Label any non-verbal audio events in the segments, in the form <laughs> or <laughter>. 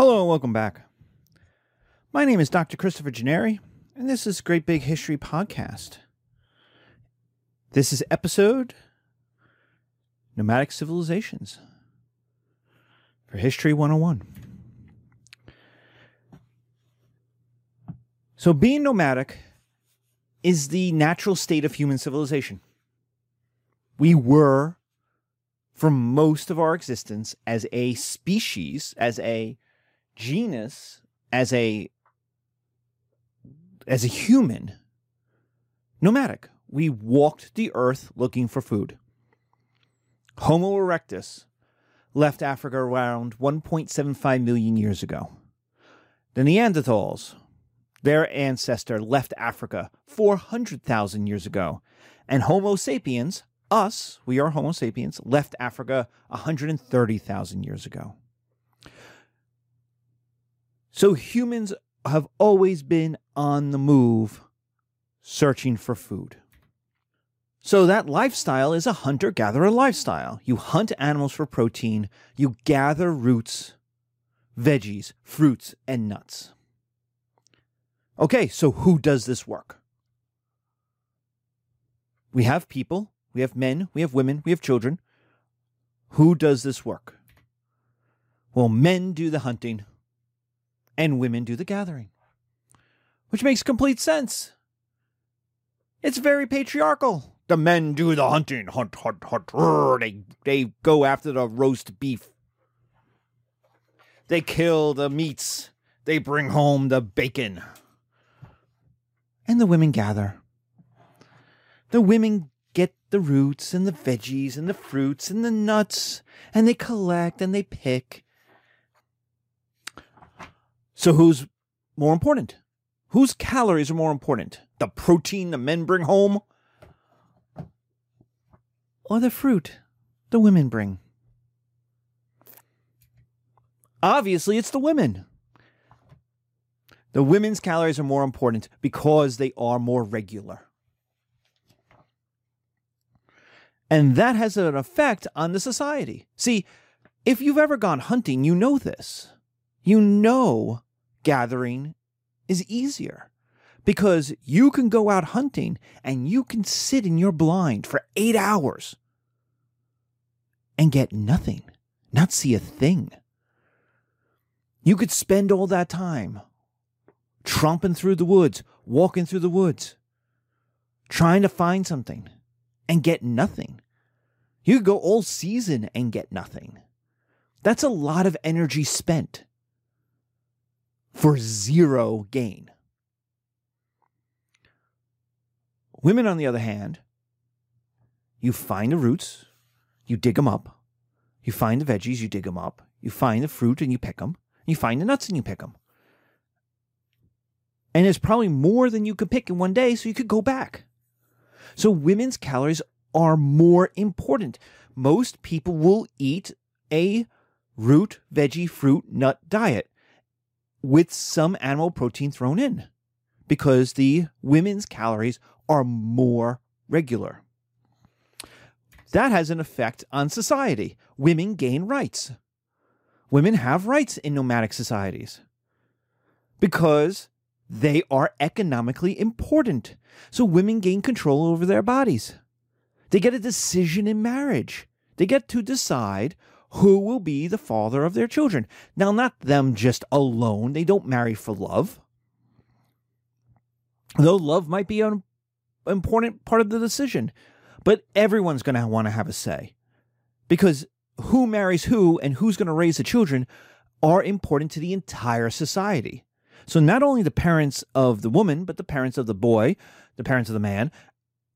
Hello and welcome back. My name is Dr. Christopher Gennari, and this is Great Big History Podcast. This is episode Nomadic Civilizations for History 101. So, being nomadic is the natural state of human civilization. We were, for most of our existence, as a species, as a genus, as a as a human, nomadic. We walked the earth looking for food. Homo erectus left Africa around 1.75 million years ago. The Neanderthals, their ancestor, left Africa 400,000 years ago. And Homo sapiens, us, we are Homo sapiens, left Africa 130,000 years ago. So humans have always been on the move, searching for food. So that lifestyle is a hunter gatherer lifestyle. You hunt animals for protein, you gather roots, veggies, fruits, and nuts. Okay, so who does this work? We have people, we have men, we have women, we have children. Who does this work? Well, men do the hunting, and women do the gathering, which makes complete sense. It's very patriarchal. The men do the hunting, hunt, hunt, hunt. They they go after the roast beef. They kill the meats. They bring home the bacon. And the women gather. The women get the roots and the veggies and the fruits and the nuts, and they collect and they pick so who's more important? Whose calories are more important? The protein the men bring home? Or the fruit the women bring? Obviously, it's the women. The women's calories are more important because they are more regular. And that has an effect on the society. See, if you've ever gone hunting, you know this. You know gathering is easier because you can go out hunting and you can sit in your blind for eight hours and get nothing, not see a thing. You could spend all that time tromping through the woods, walking through the woods, trying to find something and get nothing. You could go all season and get nothing. That's a lot of energy spent for zero gain. Women, on the other hand, you find the roots, you dig them up. You find the veggies, you dig them up. You find the fruit and you pick them. You find the nuts and you pick them. And it's probably more than you could pick in one day, so you could go back. So women's calories are more important. Most people will eat a root, veggie, fruit, nut diet with some animal protein thrown in because the women's calories are more regular. That has an effect on society. Women gain rights. Women have rights in nomadic societies because they are economically important. So women gain control over their bodies. They get a decision in marriage. They get to decide who will be the father of their children. Now, not them just alone, they don't marry for love. Though love might be an important part of the decision, but everyone's going to want to have a say because who marries who and who's going to raise the children are important to the entire society. So, not only the parents of the woman, but the parents of the boy, the parents of the man,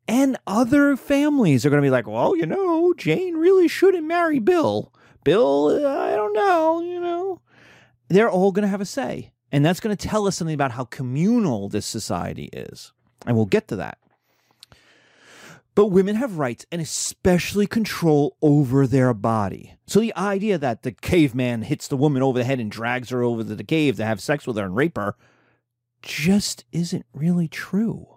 and other families are going to be like, well, you know, Jane really shouldn't marry Bill Bill, I don't know, you know. They're all going to have a say. And that's going to tell us something about how communal this society is. And we'll get to that. But women have rights and especially control over their body. So the idea that the caveman hits the woman over the head and drags her over to the cave to have sex with her and rape her just isn't really true.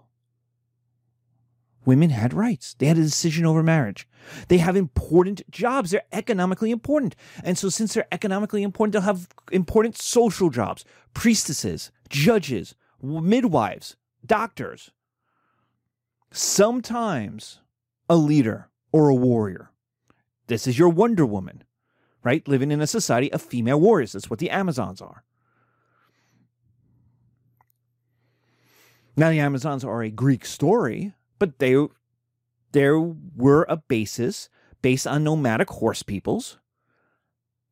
Women had rights. They had a decision over marriage. They have important jobs. They're economically important. And so, since they're economically important, they'll have important social jobs priestesses, judges, midwives, doctors. Sometimes a leader or a warrior. This is your Wonder Woman, right? Living in a society of female warriors. That's what the Amazons are. Now, the Amazons are a Greek story, but they there were a basis based on nomadic horse peoples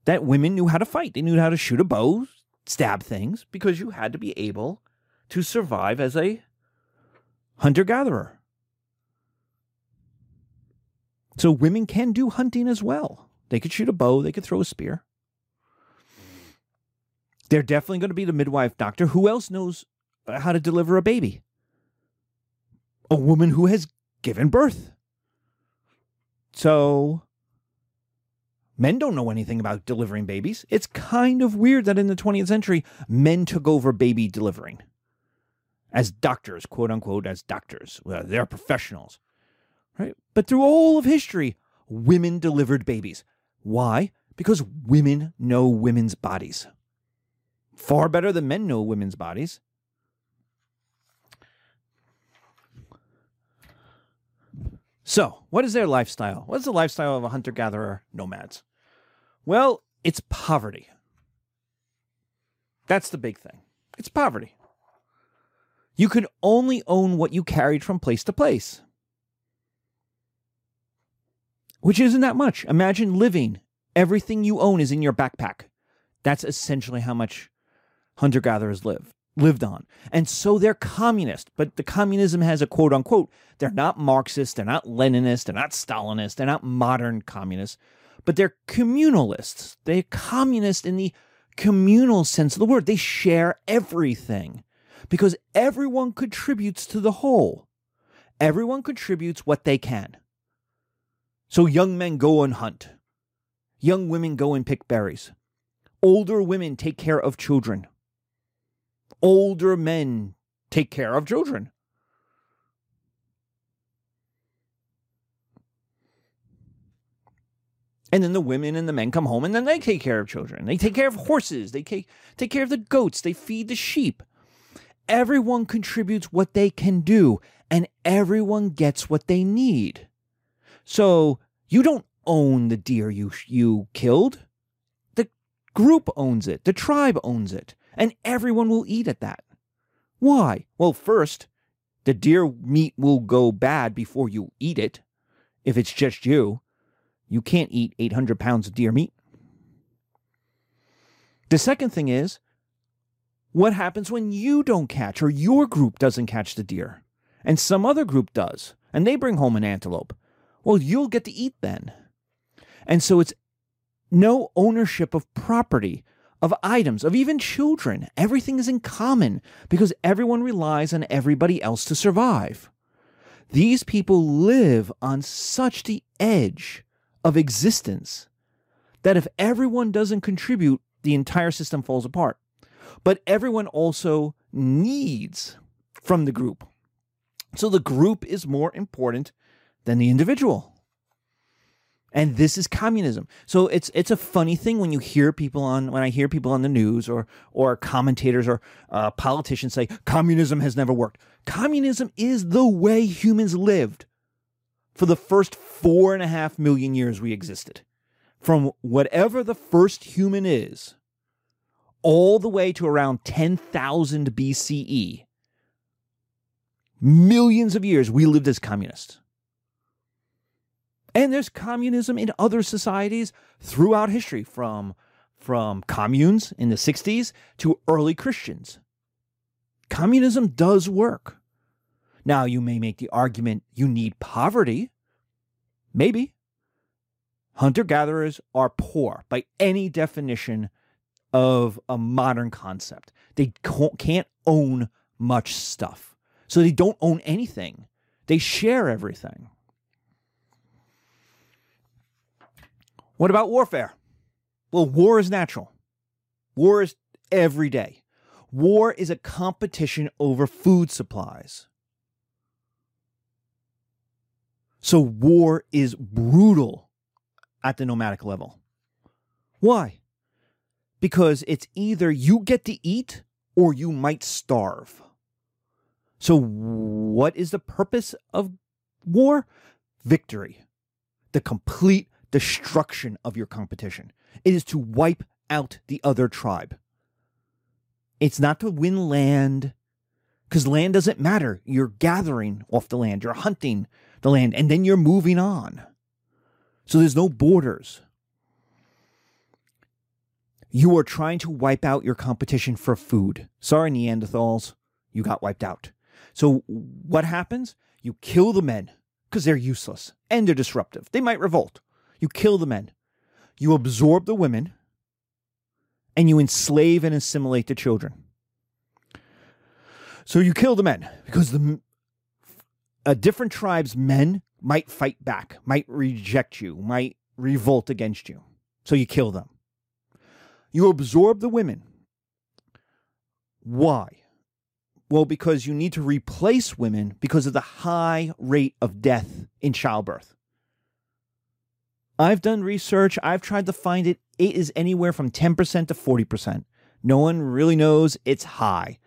that women knew how to fight. They knew how to shoot a bow, stab things, because you had to be able to survive as a hunter gatherer. So women can do hunting as well. They could shoot a bow, they could throw a spear. They're definitely going to be the midwife doctor. Who else knows how to deliver a baby? A woman who has given birth. So men don't know anything about delivering babies. It's kind of weird that in the 20th century, men took over baby delivering as doctors, quote unquote, as doctors. Well, they're professionals, right? But through all of history, women delivered babies. Why? Because women know women's bodies far better than men know women's bodies. So, what is their lifestyle? What is the lifestyle of a hunter gatherer nomads? Well, it's poverty. That's the big thing. It's poverty. You could only own what you carried from place to place, which isn't that much. Imagine living, everything you own is in your backpack. That's essentially how much hunter gatherers live lived on. And so they're communist, but the communism has a quote unquote, they're not Marxist, they're not Leninist, they're not Stalinist, they're not modern communists, but they're communalists. They're communist in the communal sense of the word. They share everything because everyone contributes to the whole. Everyone contributes what they can. So young men go and hunt. Young women go and pick berries. Older women take care of children older men take care of children. And then the women and the men come home and then they take care of children. They take care of horses. They take, take care of the goats. They feed the sheep. Everyone contributes what they can do and everyone gets what they need. So you don't own the deer you, you killed. The group owns it. The tribe owns it and everyone will eat at that. Why? Well, first, the deer meat will go bad before you eat it. If it's just you, you can't eat 800 pounds of deer meat. The second thing is, what happens when you don't catch or your group doesn't catch the deer and some other group does and they bring home an antelope? Well, you'll get to eat then. And so it's no ownership of property of items, of even children. Everything is in common because everyone relies on everybody else to survive. These people live on such the edge of existence that if everyone doesn't contribute, the entire system falls apart. But everyone also needs from the group. So the group is more important than the individual and this is communism. So it's it's a funny thing when you hear people on when I hear people on the news or or commentators or uh, politicians say communism has never worked. Communism is the way humans lived for the first four and a half million years we existed, from whatever the first human is, all the way to around ten thousand BCE. Millions of years we lived as communists. And there's communism in other societies throughout history, from, from communes in the 60s to early Christians. Communism does work. Now, you may make the argument you need poverty. Maybe. Hunter gatherers are poor by any definition of a modern concept. They can't own much stuff. So they don't own anything, they share everything. What about warfare? Well, war is natural. War is every day. War is a competition over food supplies. So war is brutal at the nomadic level. Why? Because it's either you get to eat or you might starve. So, what is the purpose of war? Victory. The complete destruction of your competition. It is to wipe out the other tribe. It's not to win land, because land doesn't matter. You're gathering off the land, you're hunting the land, and then you're moving on. So there's no borders. You are trying to wipe out your competition for food. Sorry, Neanderthals, you got wiped out. So what happens? You kill the men because they're useless and they're disruptive. They might revolt. You kill the men. You absorb the women and you enslave and assimilate the children. So you kill the men because the a different tribe's men might fight back, might reject you, might revolt against you. So you kill them. You absorb the women. Why? Well, because you need to replace women because of the high rate of death in childbirth. I've done research, I've tried to find it. It is anywhere from 10% to 40%. No one really knows it's high.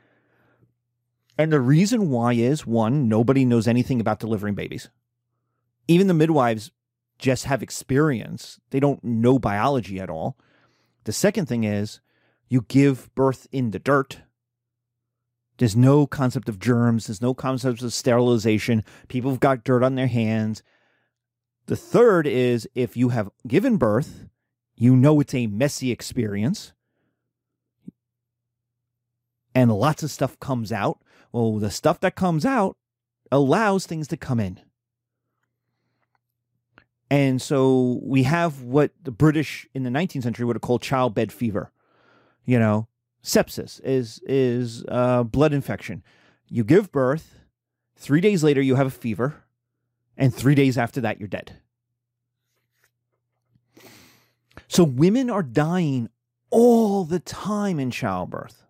And the reason why is one, nobody knows anything about delivering babies. Even the midwives just have experience, they don't know biology at all. The second thing is you give birth in the dirt. There's no concept of germs, there's no concept of sterilization. People have got dirt on their hands. The third is if you have given birth, you know it's a messy experience. And lots of stuff comes out. Well, the stuff that comes out allows things to come in. And so we have what the British in the 19th century would have called childbed fever. You know, sepsis is is uh, blood infection. You give birth, three days later you have a fever, and three days after that, you're dead. So women are dying all the time in childbirth.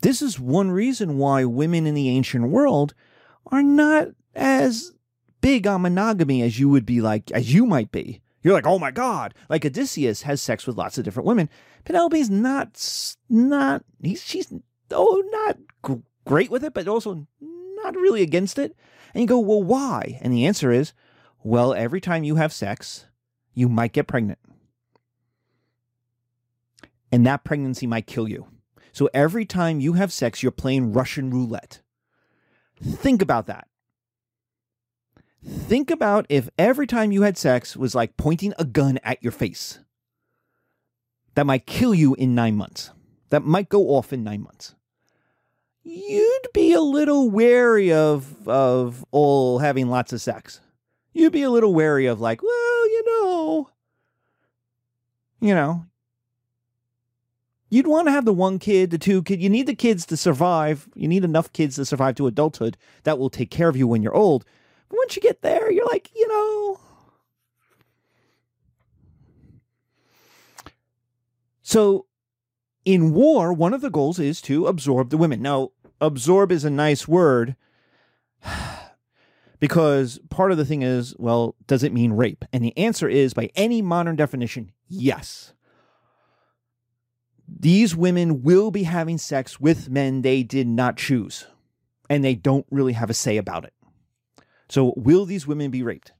This is one reason why women in the ancient world are not as big on monogamy as you would be like, as you might be. You're like, oh my God. Like Odysseus has sex with lots of different women. Penelope's not, not, he's, she's, oh, not great with it, but also not really against it. And you go, well, why? And the answer is, well, every time you have sex, you might get pregnant. And that pregnancy might kill you. So every time you have sex, you're playing Russian roulette. Think about that. Think about if every time you had sex was like pointing a gun at your face. That might kill you in nine months. That might go off in nine months. You'd be a little wary of of all having lots of sex. You'd be a little wary of like, well, you know, you know, you'd want to have the one kid, the two kid. You need the kids to survive. You need enough kids to survive to adulthood that will take care of you when you're old. But once you get there, you're like, you know. So in war, one of the goals is to absorb the women. Now, absorb is a nice word <sighs> because part of the thing is, well, does it mean rape? And the answer is, by any modern definition, yes these women will be having sex with men they did not choose, and they don't really have a say about it. So, will these women be raped?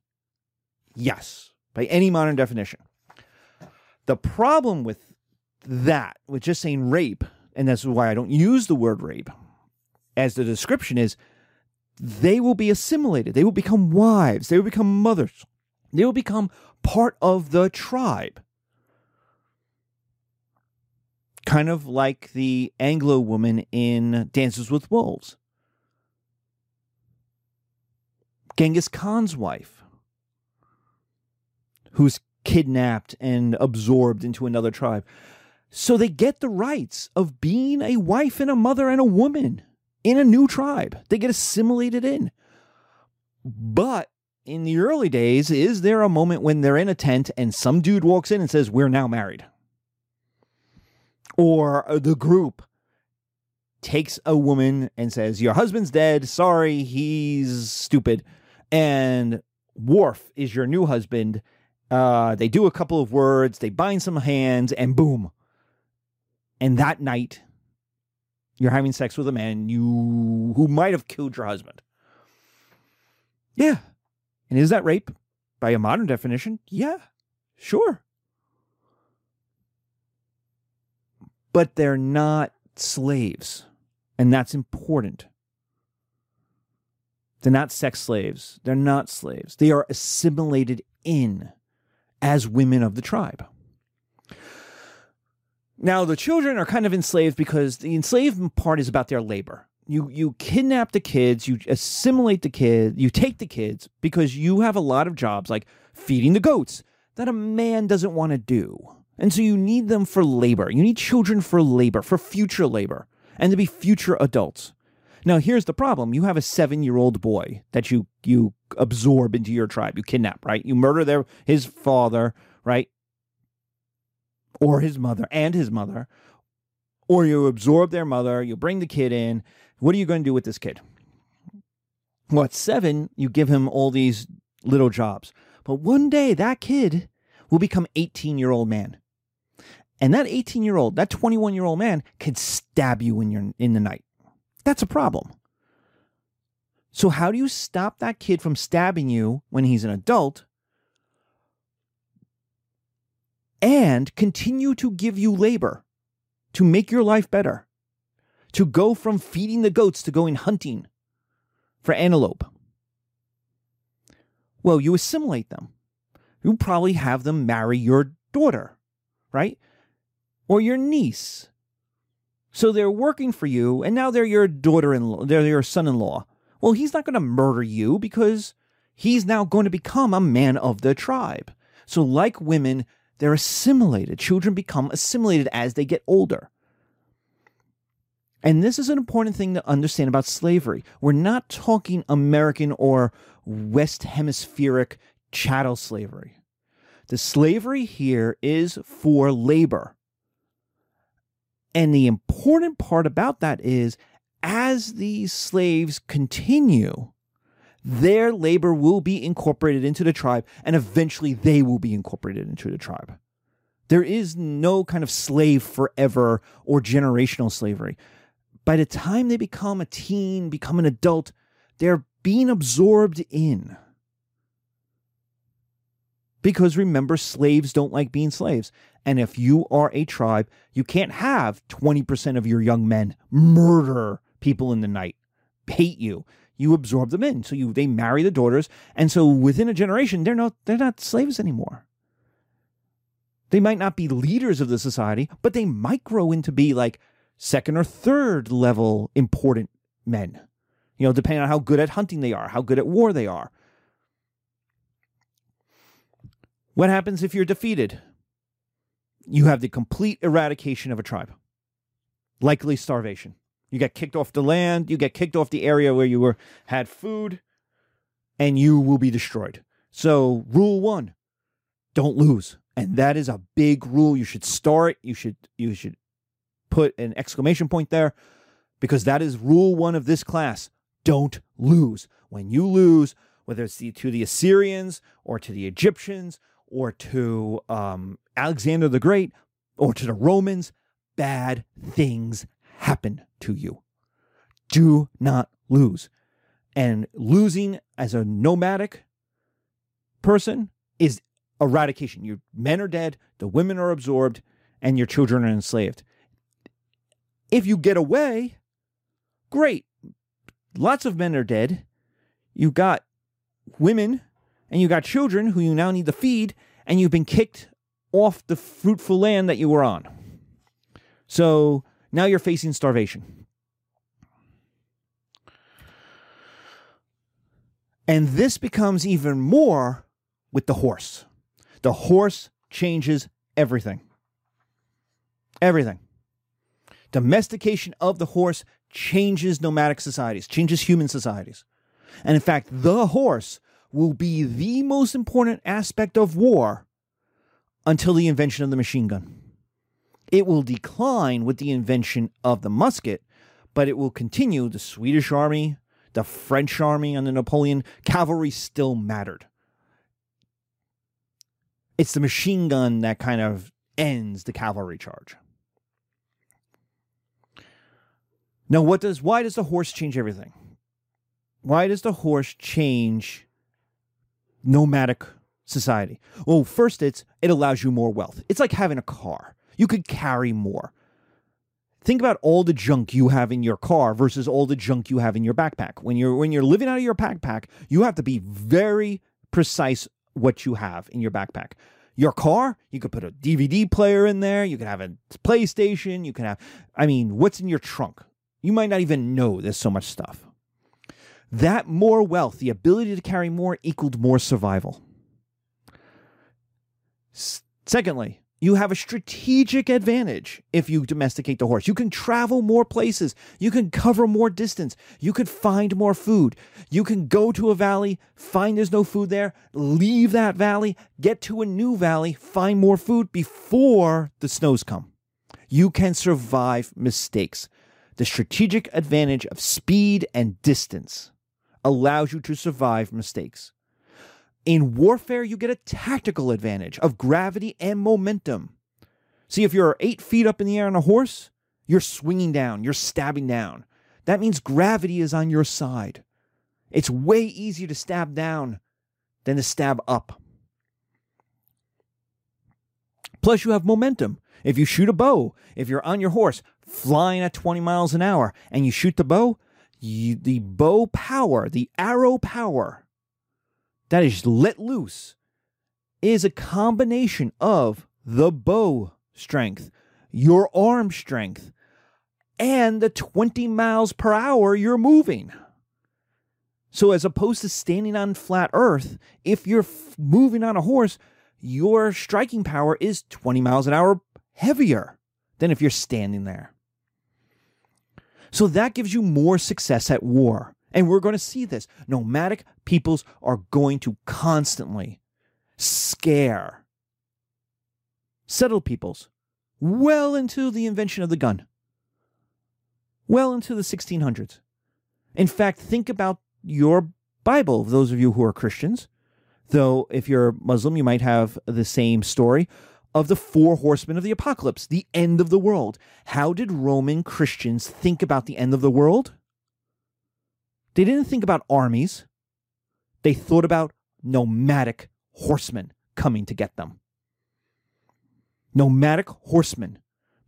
Yes, by any modern definition. The problem with that, with just saying rape, and that's why I don't use the word rape, as the description is, they will be assimilated. They will become wives. They will become mothers. They will become part of the tribe kind of like the Anglo woman in Dances with Wolves. Genghis Khan's wife, who's kidnapped and absorbed into another tribe. So they get the rights of being a wife and a mother and a woman in a new tribe. They get assimilated in. But in the early days, is there a moment when they're in a tent and some dude walks in and says, We're now married? or uh, the group takes a woman and says, Your husband's dead. Sorry, he's stupid. And Worf is your new husband. Uh, they do a couple of words, they bind some hands, and boom. And that night, you're having sex with a man you who might have killed your husband. Yeah. And is that rape by a modern definition? Yeah. Sure. But they're not slaves. And that's important. They're not sex slaves. They're not slaves. They are assimilated in as women of the tribe. Now, the children are kind of enslaved because the enslavement part is about their labor. You you kidnap the kids, you assimilate the kids, you take the kids because you have a lot of jobs like feeding the goats that a man doesn't want to do. And so you need them for labor. You need children for labor, for future labor, and to be future adults. Now, here's the problem. You have a seven year old boy that you, you absorb into your tribe. You kidnap, right? You murder their, his father, right? Or his mother and his mother. Or you absorb their mother, you bring the kid in. What are you going to do with this kid? Well, at seven, you give him all these little jobs. But one day, that kid will become 18 year old man. And that 18 year old, that 21 year old man could stab you in your in the night. That's a problem. So how do you stop that kid from stabbing you when he's an adult and continue to give you labor to make your life better? To go from feeding the goats to going hunting for antelope. Well, you assimilate them. You probably have them marry your daughter, right? Or your niece. So they're working for you, and now they're your daughter in law, they're your son in law. Well, he's not going to murder you because he's now going to become a man of the tribe. So, like women, they're assimilated. Children become assimilated as they get older. And this is an important thing to understand about slavery. We're not talking American or West Hemispheric chattel slavery. The slavery here is for labor. And the important part about that is as these slaves continue, their labor will be incorporated into the tribe, and eventually they will be incorporated into the tribe. There is no kind of slave forever or generational slavery. By the time they become a teen, become an adult, they're being absorbed in. Because remember, slaves don't like being slaves. And if you are a tribe, you can't have 20% of your young men murder people in the night, hate you. You absorb them in. So you they marry the daughters. And so within a generation, they're not they're not slaves anymore. They might not be leaders of the society, but they might grow into be like second or third level important men. You know, depending on how good at hunting they are, how good at war they are. What happens if you're defeated? You have the complete eradication of a tribe, likely starvation. You get kicked off the land, you get kicked off the area where you were had food, and you will be destroyed. So, rule 1, don't lose. And that is a big rule. You should start, you should you should put an exclamation point there because that is rule 1 of this class. Don't lose. When you lose, whether it's the, to the Assyrians or to the Egyptians or to um, Alexander the Great or to the Romans, bad things happen to you. Do not lose. And losing as a nomadic person is eradication. Your men are dead, the women are absorbed, and your children are enslaved. If you get away, great. Lots of men are dead. You've got women and you got children who you now need to feed, and you've been kicked off the fruitful land that you were on. So now you're facing starvation. And this becomes even more with the horse. The horse changes everything. Everything. Domestication of the horse changes nomadic societies, changes human societies. And in fact, the horse will be the most important aspect of war until the invention of the machine gun. It will decline with the invention of the musket, but it will continue. The Swedish army, the French army under Napoleon, cavalry still mattered. It's the machine gun that kind of ends the cavalry charge. Now, what does why does the horse change everything? Why does the horse change nomadic society? Well, first it's it allows you more wealth. It's like having a car. You could carry more. Think about all the junk you have in your car versus all the junk you have in your backpack. When you're when you're living out of your backpack, you have to be very precise what you have in your backpack. Your car, you could put a DVD player in there, you could have a PlayStation, you can have I mean, what's in your trunk? You might not even know there's so much stuff. That more wealth, the ability to carry more, equaled more survival. S- secondly, you have a strategic advantage if you domesticate the horse. You can travel more places. You can cover more distance. You can find more food. You can go to a valley, find there's no food there, leave that valley, get to a new valley, find more food before the snows come. You can survive mistakes. The strategic advantage of speed and distance allows you to survive mistakes. In warfare, you get a tactical advantage of gravity and momentum. See, if you're eight feet up in the air on a horse, you're swinging down, you're stabbing down. That means gravity is on your side. It's way easier to stab down than to stab up. Plus, you have momentum. If you shoot a bow, if you're on your horse flying at 20 miles an hour and you shoot the bow, you, the bow power, the arrow power that is let loose is a combination of the bow strength, your arm strength, and the 20 miles per hour you're moving. So, as opposed to standing on flat earth, if you're f- moving on a horse, your striking power is 20 miles an hour heavier than if you're standing there. So that gives you more success at war. And we're going to see this. Nomadic peoples are going to constantly scare settled peoples well into the invention of the gun, well into the 1600s. In fact, think about your Bible, those of you who are Christians. Though, if you're Muslim, you might have the same story of the four horsemen of the apocalypse, the end of the world. How did Roman Christians think about the end of the world? They didn't think about armies, they thought about nomadic horsemen coming to get them. Nomadic horsemen,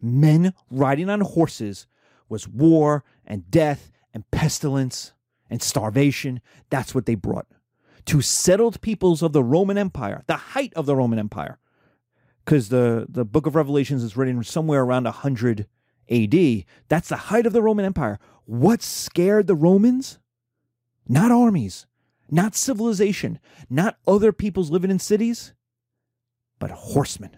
men riding on horses, was war and death and pestilence and starvation. That's what they brought. To settled peoples of the Roman Empire, the height of the Roman Empire, because the, the book of Revelations is written somewhere around 100 AD. That's the height of the Roman Empire. What scared the Romans? Not armies, not civilization, not other peoples living in cities, but horsemen.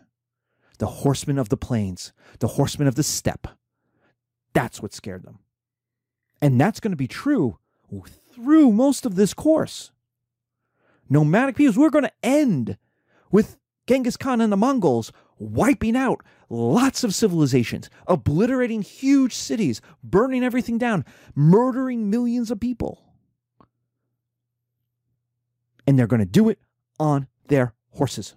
The horsemen of the plains, the horsemen of the steppe. That's what scared them. And that's going to be true through most of this course. Nomadic peoples, we're going to end with Genghis Khan and the Mongols wiping out lots of civilizations, obliterating huge cities, burning everything down, murdering millions of people. And they're going to do it on their horses.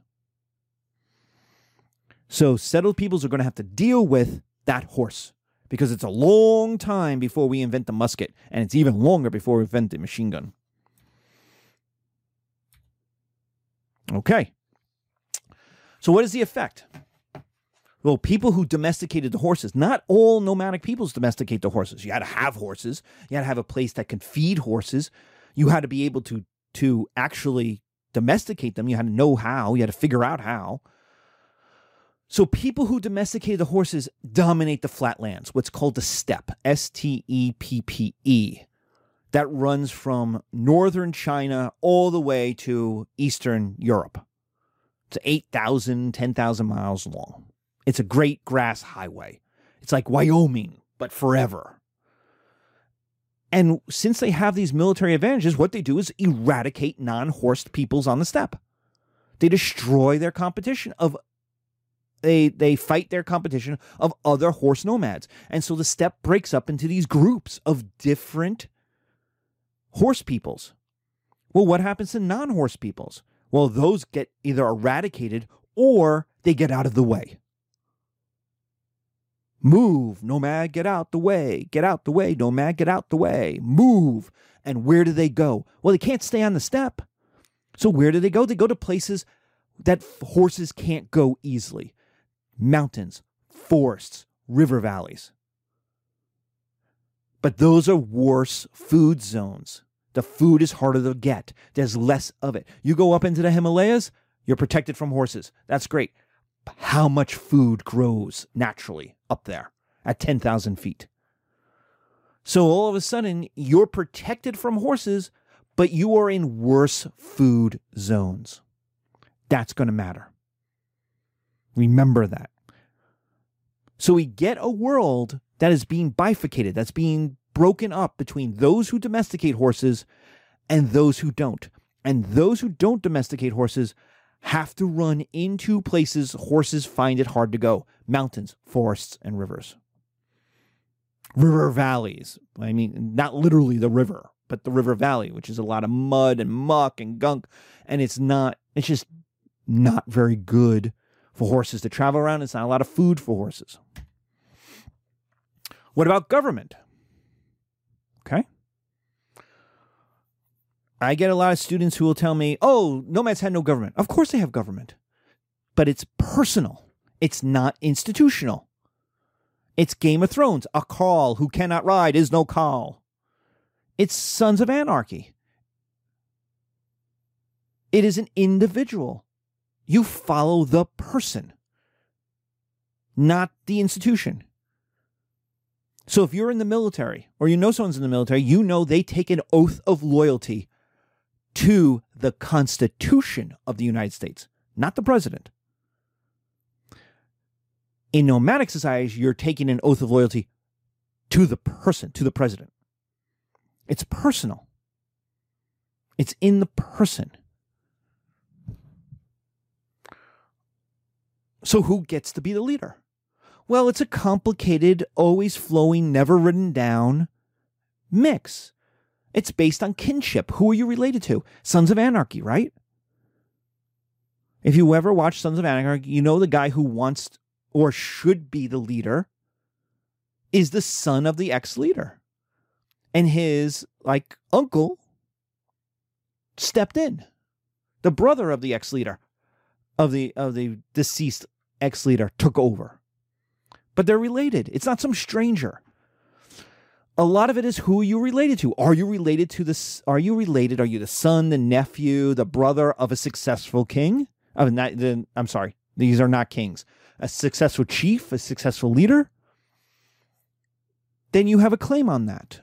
So, settled peoples are going to have to deal with that horse because it's a long time before we invent the musket, and it's even longer before we invent the machine gun. Okay. So, what is the effect? Well, people who domesticated the horses, not all nomadic peoples domesticate the horses. You had to have horses. You had to have a place that could feed horses. You had to be able to to actually domesticate them. You had to know how. You had to figure out how. So people who domesticated the horses dominate the flatlands, what's called the steppe, S T E P P E. That runs from northern China all the way to eastern Europe. It's 8,000, 10,000 miles long. It's a great grass highway. It's like Wyoming, but forever. And since they have these military advantages, what they do is eradicate non horsed peoples on the steppe. They destroy their competition of they they fight their competition of other horse nomads. And so the steppe breaks up into these groups of different horse peoples. Well, what happens to non-horse peoples? Well, those get either eradicated or they get out of the way. Move, nomad, get out the way. Get out the way, nomad, get out the way. Move. And where do they go? Well, they can't stay on the steppe. So where do they go? They go to places that horses can't go easily mountains, forests, river valleys. But those are worse food zones. The food is harder to get, there's less of it. You go up into the Himalayas, you're protected from horses. That's great. How much food grows naturally up there at 10,000 feet? So all of a sudden, you're protected from horses, but you are in worse food zones. That's going to matter. Remember that. So we get a world that is being bifurcated, that's being broken up between those who domesticate horses and those who don't. And those who don't domesticate horses have to run into places horses find it hard to go mountains, forests, and rivers. River valleys. I mean, not literally the river, but the river valley, which is a lot of mud and muck and gunk. And it's not, it's just not very good for horses to travel around. It's not a lot of food for horses. What about government? Okay. I get a lot of students who will tell me, oh, nomads had no government. Of course they have government, but it's personal, it's not institutional. It's Game of Thrones. A khal who cannot ride is no khal. It's Sons of Anarchy. It is an individual. You follow the person, not the institution. So if you're in the military or you know someone's in the military, you know they take an oath of loyalty to the Constitution of the United States, not the president. In nomadic societies, you're taking an oath of loyalty to the person, to the president. It's personal. It's in the person. So, who gets to be the leader? Well, it's a complicated, always flowing, never written down mix. It's based on kinship. Who are you related to? Sons of Anarchy, right? If you ever watch Sons of Anarchy, you know the guy who wants or should be the leader is the son of the ex leader. And his like uncle stepped in. The brother of the ex leader of the of the deceased ex leader took over. But they're related. It's not some stranger a lot of it is who you related to. Are you related to this? Are you related? Are you the son, the nephew, the brother of a successful king? Of not, the, I'm sorry, these are not kings. A successful chief, a successful leader. Then you have a claim on that.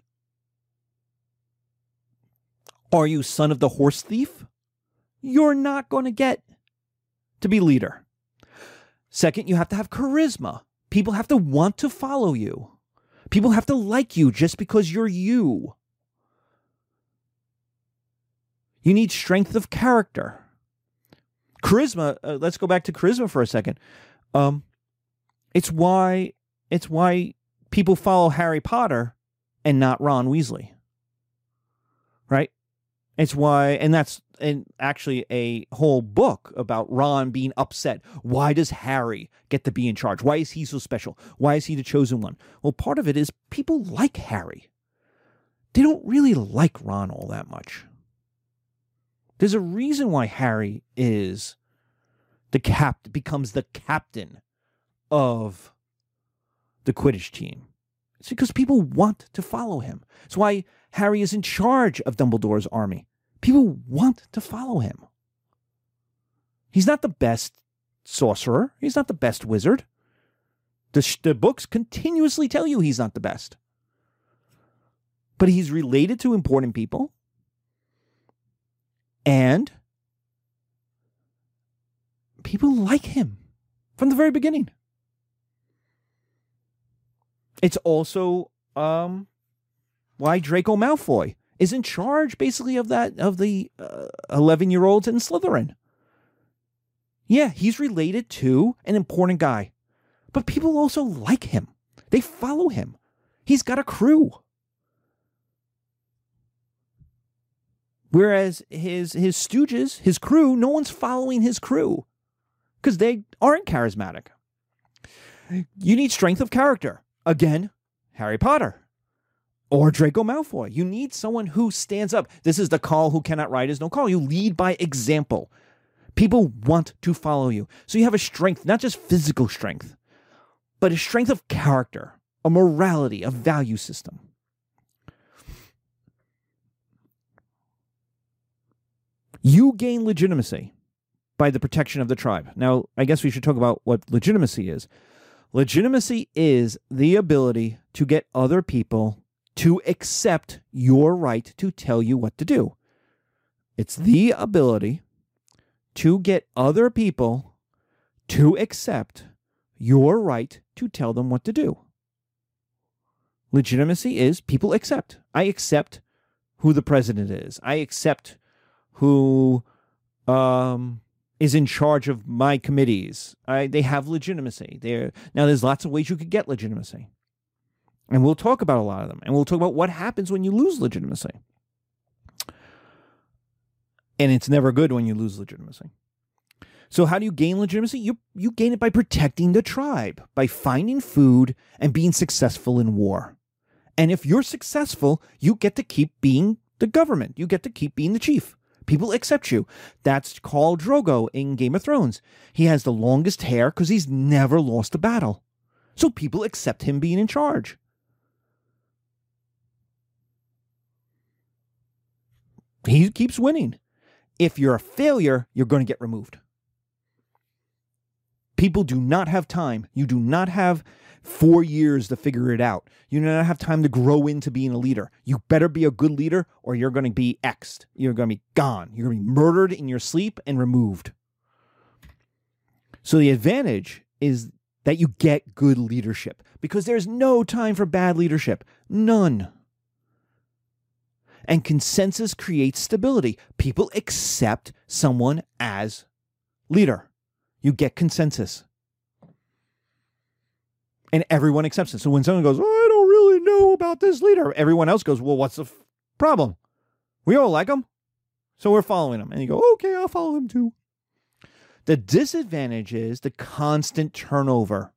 Are you son of the horse thief? You're not going to get to be leader. Second, you have to have charisma. People have to want to follow you. People have to like you just because you're you. You need strength of character. Charisma, uh, let's go back to charisma for a second. Um, it's why it's why people follow Harry Potter and not Ron Weasley. Right? It's why, and that's and actually a whole book about Ron being upset. Why does Harry get to be in charge? Why is he so special? Why is he the chosen one? Well, part of it is people like Harry. They don't really like Ron all that much. There's a reason why Harry is the cap becomes the captain of the Quidditch team. It's because people want to follow him. It's why Harry is in charge of Dumbledore's army. People want to follow him. He's not the best sorcerer, he's not the best wizard. The, sh- the books continuously tell you he's not the best. But he's related to important people. And people like him from the very beginning. It's also um, why Draco Malfoy is in charge basically of that of the 11 uh, year olds in Slytherin. Yeah, he's related to an important guy, but people also like him. They follow him. He's got a crew. Whereas his his stooges, his crew, no one's following his crew because they aren't charismatic. You need strength of character. Again, Harry Potter or Draco Malfoy. You need someone who stands up. This is the khal who cannot ride is no khal. You lead by example. People want to follow you. So you have a strength, not just physical strength, but a strength of character, a morality, a value system. You gain legitimacy by the protection of the tribe. Now, I guess we should talk about what legitimacy is. Legitimacy is the ability to get other people to accept your right to tell you what to do. It's the ability to get other people to accept your right to tell them what to do. Legitimacy is people accept. I accept who the president is. I accept who um, is in charge of my committees. I, they have legitimacy. They're, now, there's lots of ways you could get legitimacy. And we'll talk about a lot of them. And we'll talk about what happens when you lose legitimacy. And it's never good when you lose legitimacy. So how do you gain legitimacy? You you gain it by protecting the tribe, by finding food and being successful in war. And if you're successful, you get to keep being the government. You get to keep being the chief. People accept you. That's Khal Drogo in Game of Thrones. He has the longest hair because he's never lost a battle. So people accept him being in charge. He keeps winning. If you're a failure, you're going to get removed. People do not have time. You do not have four years to figure it out. You do not have time to grow into being a leader. You better be a good leader or you're going to be X'd. You're going to be gone. You're going to be murdered in your sleep and removed. So the advantage is that you get good leadership because there's no time for bad leadership. None. And consensus creates stability. People accept someone as leader. You get consensus and everyone accepts it. So when someone goes, oh, I don't really know about this leader, everyone else goes, well, what's the f- problem? We all like him, so we're following him. And you go, okay, I'll follow him too. The disadvantage is the constant turnover.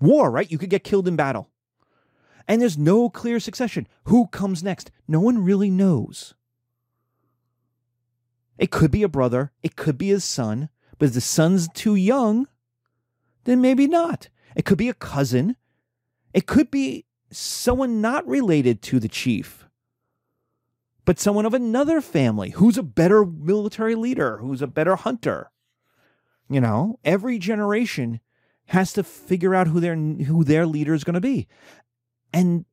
War, right? You could get killed in battle. And there's no clear succession. Who comes next? No one really knows. It could be a brother, it could be his son, but if the son's too young, then maybe not. It could be a cousin. It could be someone not related to the chief, but someone of another family who's a better military leader, who's a better hunter. You know, every generation has to figure out who their who their leader is going to be. And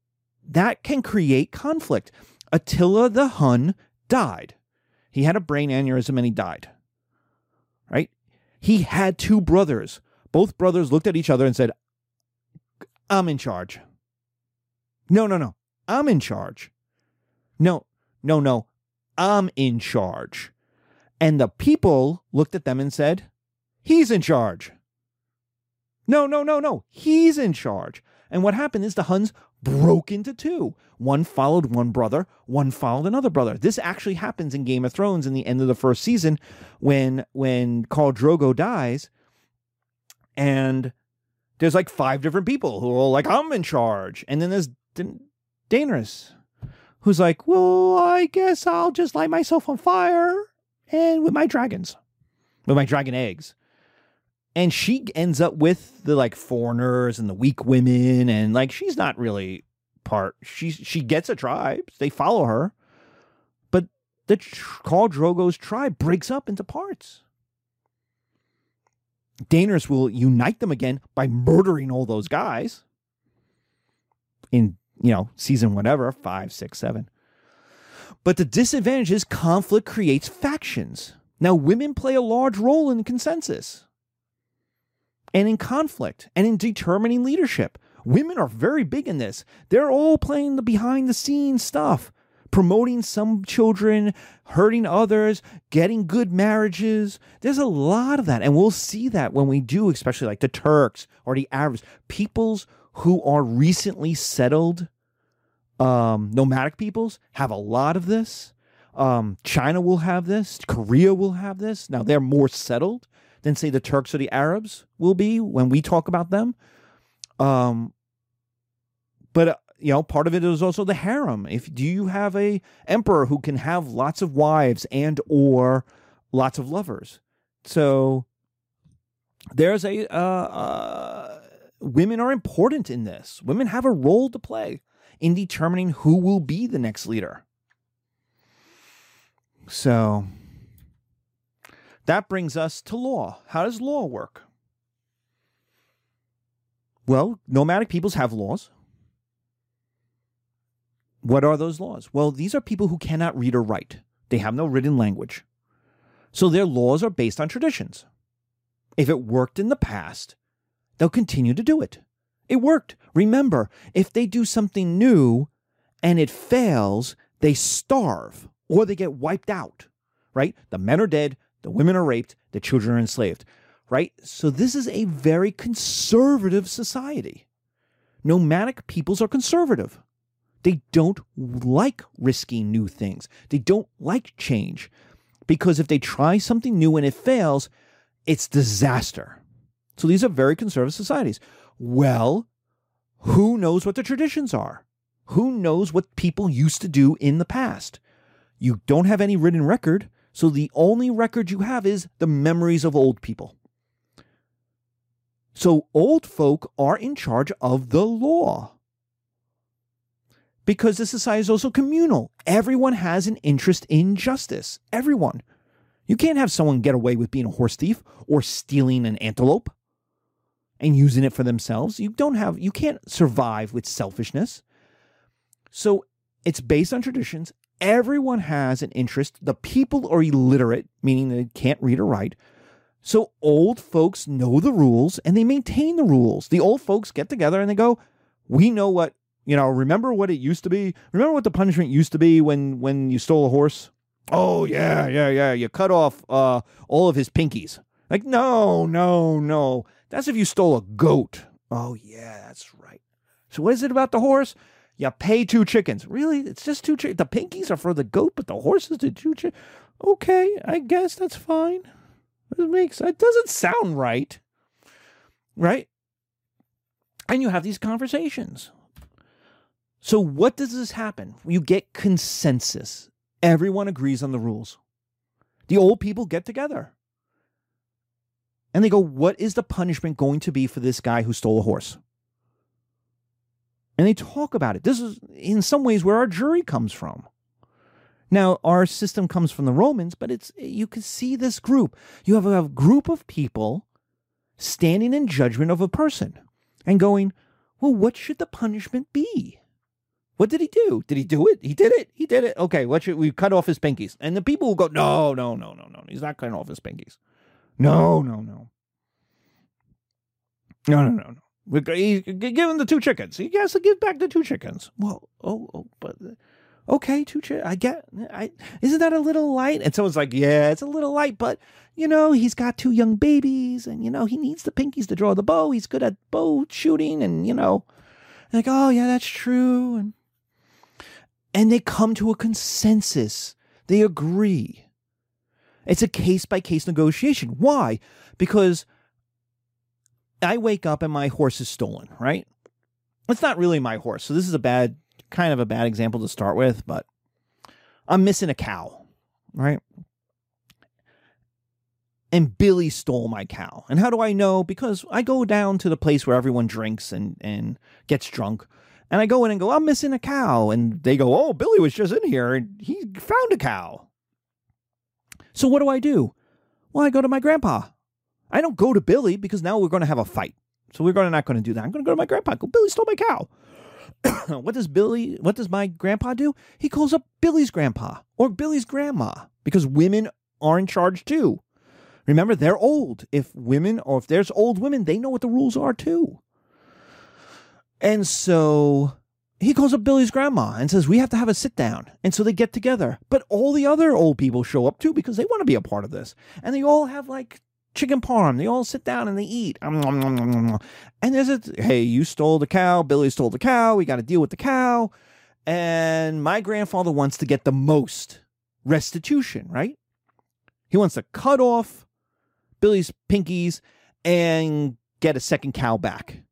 that can create conflict. Attila the Hun died. He had a brain aneurysm and he died. Right? He had two brothers both brothers looked at each other and said, I'm in charge. No, no, no. I'm in charge. No, no, no. I'm in charge. And the people looked at them and said, He's in charge. No, no, no, no. He's in charge. And what happened is the Huns broke into two. One followed one brother, one followed another brother. This actually happens in Game of Thrones in the end of the first season when when Khal Drogo dies and there's like five different people who are like, I'm in charge. And then there's da- Daenerys, who's like, well, I guess I'll just light myself on fire and with my dragons, with my dragon eggs. And she ends up with the like foreigners and the weak women, and like she's not really part. She she gets a tribe. They follow her, but the Khal Drogo's tribe breaks up into parts. Daenerys will unite them again by murdering all those guys in, you know, season whatever, five, six, seven. But the disadvantage is conflict creates factions. Now, women play a large role in consensus and in conflict and in determining leadership. Women are very big in this. They're all playing the behind the scenes stuff. promoting some children, hurting others, getting good marriages. There's a lot of that. And we'll see that when we do, especially like the Turks or the Arabs, peoples who are recently settled, um, nomadic peoples have a lot of this. Um, China will have this. Korea will have this. Now they're more settled than say the Turks or the Arabs will be when we talk about them. Um, but uh, you know, part of it is also the harem. If do you have a emperor who can have lots of wives and or lots of lovers? So there's a uh, uh, women are important in this. Women have a role to play in determining who will be the next leader. So that brings us to law. How does law work? Well, nomadic peoples have laws. What are those laws? Well, these are people who cannot read or write. They have no written language. So their laws are based on traditions. If it worked in the past, they'll continue to do it. It worked. Remember, if they do something new and it fails, they starve or they get wiped out, right? The men are dead, the women are raped, the children are enslaved, right? So this is a very conservative society. Nomadic peoples are conservative. They don't like risking new things. They don't like change because if they try something new and it fails, it's disaster. So these are very conservative societies. Well, who knows what the traditions are? Who knows what people used to do in the past? You don't have any written record, so the only record you have is the memories of old people. So old folk are in charge of the law because the society is also communal. Everyone has an interest in justice. Everyone. You can't have someone get away with being a horse thief or stealing an antelope and using it for themselves. You don't have you can't survive with selfishness. So it's based on traditions. Everyone has an interest. The people are illiterate, meaning they can't read or write. So old folks know the rules and they maintain the rules. The old folks get together and they go, "We know what you know, remember what it used to be? Remember what the punishment used to be when when you stole a horse? Oh yeah, yeah, yeah. You cut off uh, all of his pinkies. Like no, no, no. That's if you stole a goat. Oh yeah, that's right. So what is it about the horse? You pay two chickens. Really? It's just two chickens. The pinkies are for the goat, but the horses the two chickens. Okay, I guess that's fine. It makes it doesn't sound right, right? And you have these conversations. So, what does this happen? You get consensus. Everyone agrees on the rules. The old people get together and they go, What is the punishment going to be for this guy who stole a horse? And they talk about it. This is, in some ways, where our jury comes from. Now, our system comes from the Romans, but it's you can see this group. You have a group of people standing in judgment of a person and going, Well, what should the punishment be? What did he do? Did he do it? He did it. He did it. Okay, what should we cut off his pinkies? And the people will go, no, no, no, no, no. He's not cutting off his pinkies. No, no, no. No, no, no, no. He, give him the two chickens. He has to give back the two chickens. Well, oh, oh but okay, two chickens. I get. I isn't that a little light? And someone's like, yeah, it's a little light, but you know, he's got two young babies, and you know, he needs the pinkies to draw the bow. He's good at bow shooting, and you know, like, oh yeah, that's true, and and they come to a consensus. They agree. It's a case by case negotiation. Why? Because I wake up and my horse is stolen, right? It's not really my horse. So this is a bad, kind of a bad example to start with, but I'm missing a cow, right? And Billy stole my cow. And how do I know? Because I go down to the place where everyone drinks and, and gets drunk and I go in and go, I'm missing a cow. And they go, Oh, Billy was just in here and he found a cow. So what do I do? Well, I go to my grandpa. I don't go to Billy because now we're going to have a fight. So we're going not going to do that. I'm going to go to my grandpa. Go, Billy stole my cow. <coughs> what does Billy, what does my grandpa do? He calls up Billy's grandpa or Billy's grandma because women are in charge too. Remember, they're old. If women or if there's old women, they know what the rules are too. And so he calls up Billy's grandma and says, We have to have a sit down. And so they get together. But all the other old people show up too because they want to be a part of this. And they all have like chicken parm. They all sit down and they eat. And there's a, hey, you stole the cow. Billy stole the cow. We got to deal with the cow. And my grandfather wants to get the most restitution, right? He wants to cut off Billy's pinkies and get a second cow back.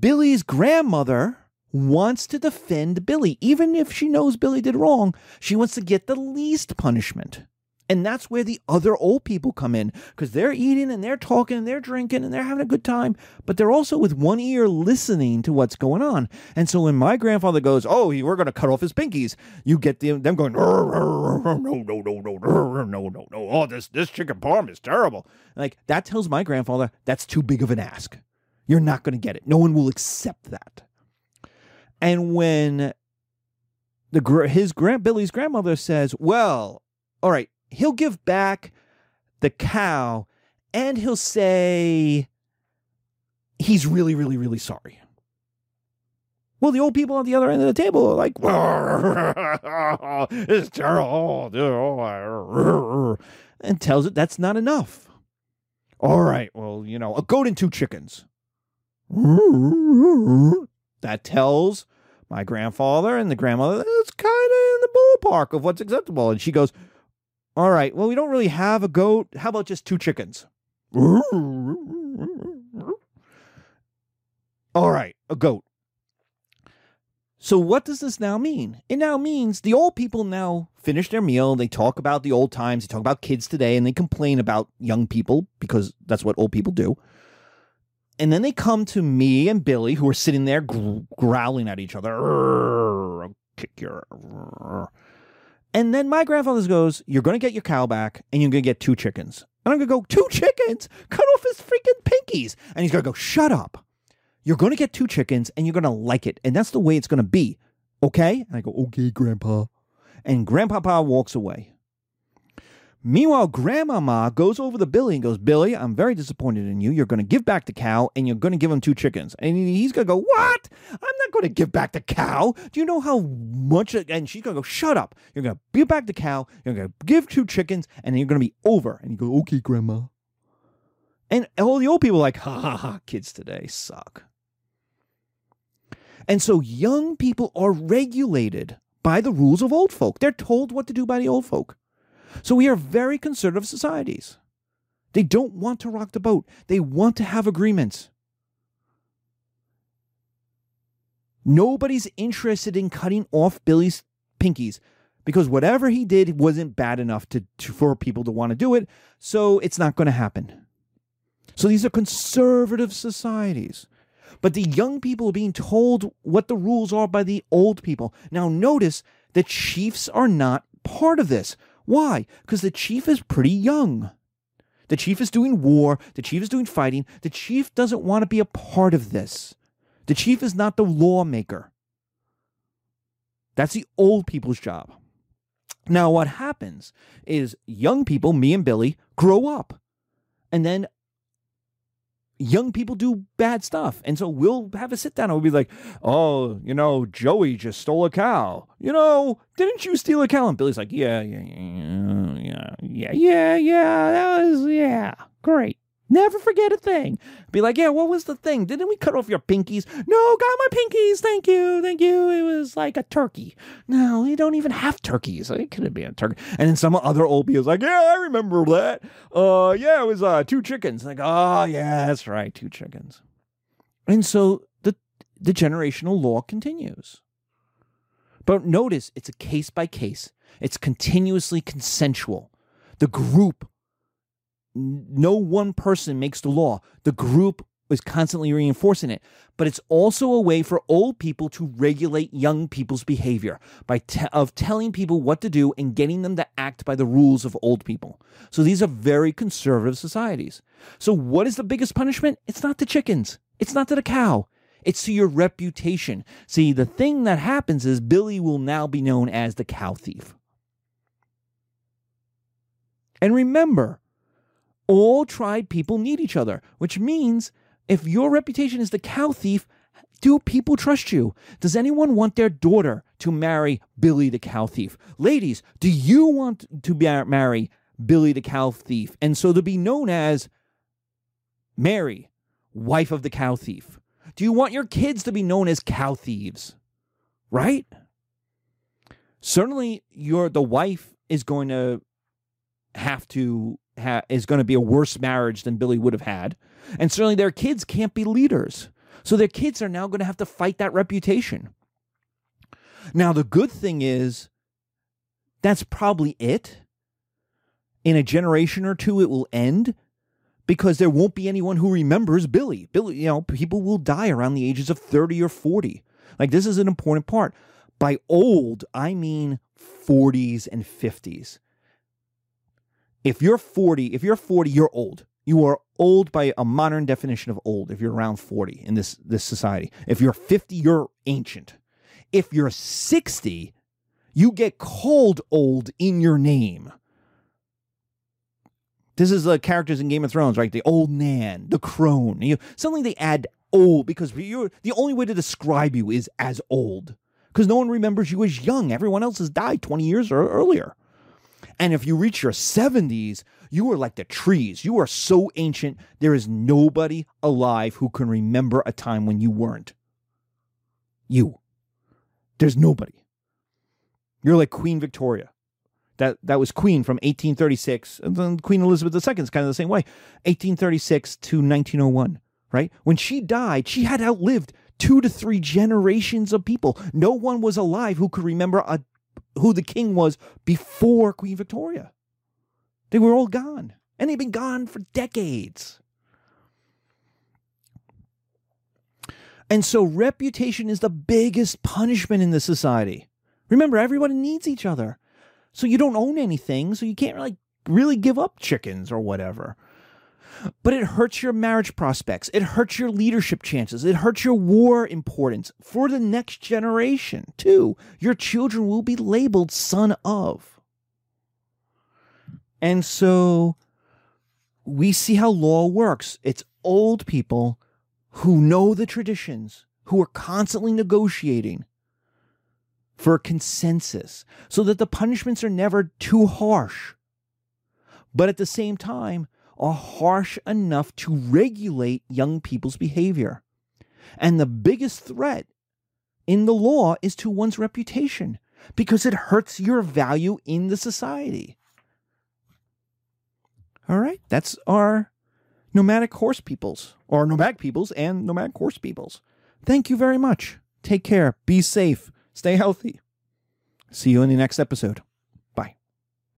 Billy's grandmother wants to defend Billy. Even if she knows Billy did wrong, she wants to get the least punishment. And that's where the other old people come in because they're eating and they're talking and they're drinking and they're having a good time, but they're also with one ear listening to what's going on. And so when my grandfather goes, Oh, we're going to cut off his pinkies, you get them, them going, No, no, no, no, no, no, no, no. Oh, this, this chicken parm is terrible. Like that tells my grandfather that's too big of an ask. You're not going to get it. No one will accept that. And when the his grand Billy's grandmother says, "Well, all right, he'll give back the cow and he'll say he's really really really sorry." Well, the old people on the other end of the table are like, <laughs> "It's terrible," oh, and tells it that's not enough. All right, well, you know, a goat and two chickens. That tells my grandfather and the grandmother it's kind of in the ballpark of what's acceptable. And she goes, All right, well, we don't really have a goat. How about just two chickens? All right, a goat. So, what does this now mean? It now means the old people now finish their meal. They talk about the old times, they talk about kids today, and they complain about young people because that's what old people do. And then they come to me and Billy, who are sitting there growling at each other. I'll kick your. And then my grandfather goes, You're going to get your cow back and you're going to get two chickens. And I'm going to go, Two chickens? Cut off his freaking pinkies. And he's going to go, Shut up. You're going to get two chickens and you're going to like it. And that's the way it's going to be. Okay? And I go, Okay, Grandpa. And Grandpapa walks away. Meanwhile, Grandmama goes over to Billy and goes, Billy, I'm very disappointed in you. You're going to give back the cow and you're going to give him two chickens. And he's going to go, What? I'm not going to give back the cow. Do you know how much? And she's going to go, Shut up. You're going to give back the cow. You're going to give two chickens and then you're going to be over. And you go, Okay, Grandma. And all the old people are like, Ha ha ha, kids today suck. And so young people are regulated by the rules of old folk. They're told what to do by the old folk. So we are very conservative societies. They don't want to rock the boat, they want to have agreements. Nobody's interested in cutting off Billy's pinkies because whatever he did wasn't bad enough to, to for people to want to do it, so it's not going to happen. So these are conservative societies. But the young people are being told what the rules are by the old people. Now, notice that chiefs are not part of this. Why? Because the chief is pretty young. The chief is doing war. The chief is doing fighting. The chief doesn't want to be a part of this. The chief is not the lawmaker. That's the old people's job. Now, what happens is young people, me and Billy, grow up. And then young people do bad stuff. And so we'll have a sit down and we'll be like, oh, you know, Joey just stole a cow. You know, didn't you steal a cow? And Billy's like, yeah, yeah, yeah, yeah, yeah, yeah, yeah, that was, yeah, great. Never forget a thing. Be like, yeah, what was the thing? Didn't we cut off your pinkies? No, got my pinkies. Thank you. Thank you. It was like a turkey. No, we don't even have turkeys. It could have been a turkey. And then some other old is like, yeah, I remember that. Uh, yeah, it was uh, two chickens. Like, oh, yeah, that's right, two chickens. And so the the generational law continues. But notice it's a case by case. It's continuously consensual. The group no one person makes the law. The group is constantly reinforcing it. But it's also a way for old people to regulate young people's behavior by te- of telling people what to do and getting them to act by the rules of old people. So these are very conservative societies. So what is the biggest punishment? It's not the chickens. It's not to the cow. It's to your reputation. See, the thing that happens is Billy will now be known as the cow thief. And remember, all tried people need each other, which means if your reputation is the cow thief, Do people trust you? Does anyone want their daughter to marry Billy the cow thief? Ladies, do you want to marry Billy the cow thief? And so to be known as Mary, wife of the cow thief. Do you want your kids to be known as cow thieves? Right? Certainly, your the wife is going to have to ha- is going to be a worse marriage than Billy would have had, and certainly their kids can't be leaders. So their kids are now going to have to fight that reputation. Now, the good thing is that's probably it. In a generation or two, it will end because there won't be anyone who remembers Billy. Billy, you know, people will die around the ages of 30 or 40. Like, this is an important part. By old, I mean 40s and 50s. If you're 40, if you're 40, you're old. You are old by a modern definition of old if you're around 40 in this this society. If you're 50, you're ancient. If you're 60, you get called old in your name. This is the characters in Game of Thrones, right? The old man, the crone. You, suddenly they add old because you're the only way to describe you is as old because no one remembers you as young. Everyone else has died 20 years or earlier. And if you reach your 70s, you are like the trees. You are so ancient, there is nobody alive who can remember a time when you weren't. You. There's nobody. You're like Queen Victoria. That that was Queen from 1836, and then Queen Elizabeth II is kind of the same way, 1836 to 1901. Right when she died, she had outlived two to three generations of people. No one was alive who could remember a, who the king was before Queen Victoria. They were all gone, and they've been gone for decades. And so, reputation is the biggest punishment in the society. Remember, everyone needs each other. So, you don't own anything, so you can't really, really give up chickens or whatever. But it hurts your marriage prospects. It hurts your leadership chances. It hurts your war importance for the next generation, too. Your children will be labeled son of. And so we see how law works. It's old people who know the traditions, who are constantly negotiating for a consensus so that the punishments are never too harsh, but at the same time are harsh enough to regulate young people's behavior. And the biggest threat in the law is to one's reputation because it hurts your value in the society. All right, that's our nomadic horse peoples, or nomadic peoples and nomadic horse peoples. Thank you very much. Take care. Be safe. Stay healthy. See you in the next episode.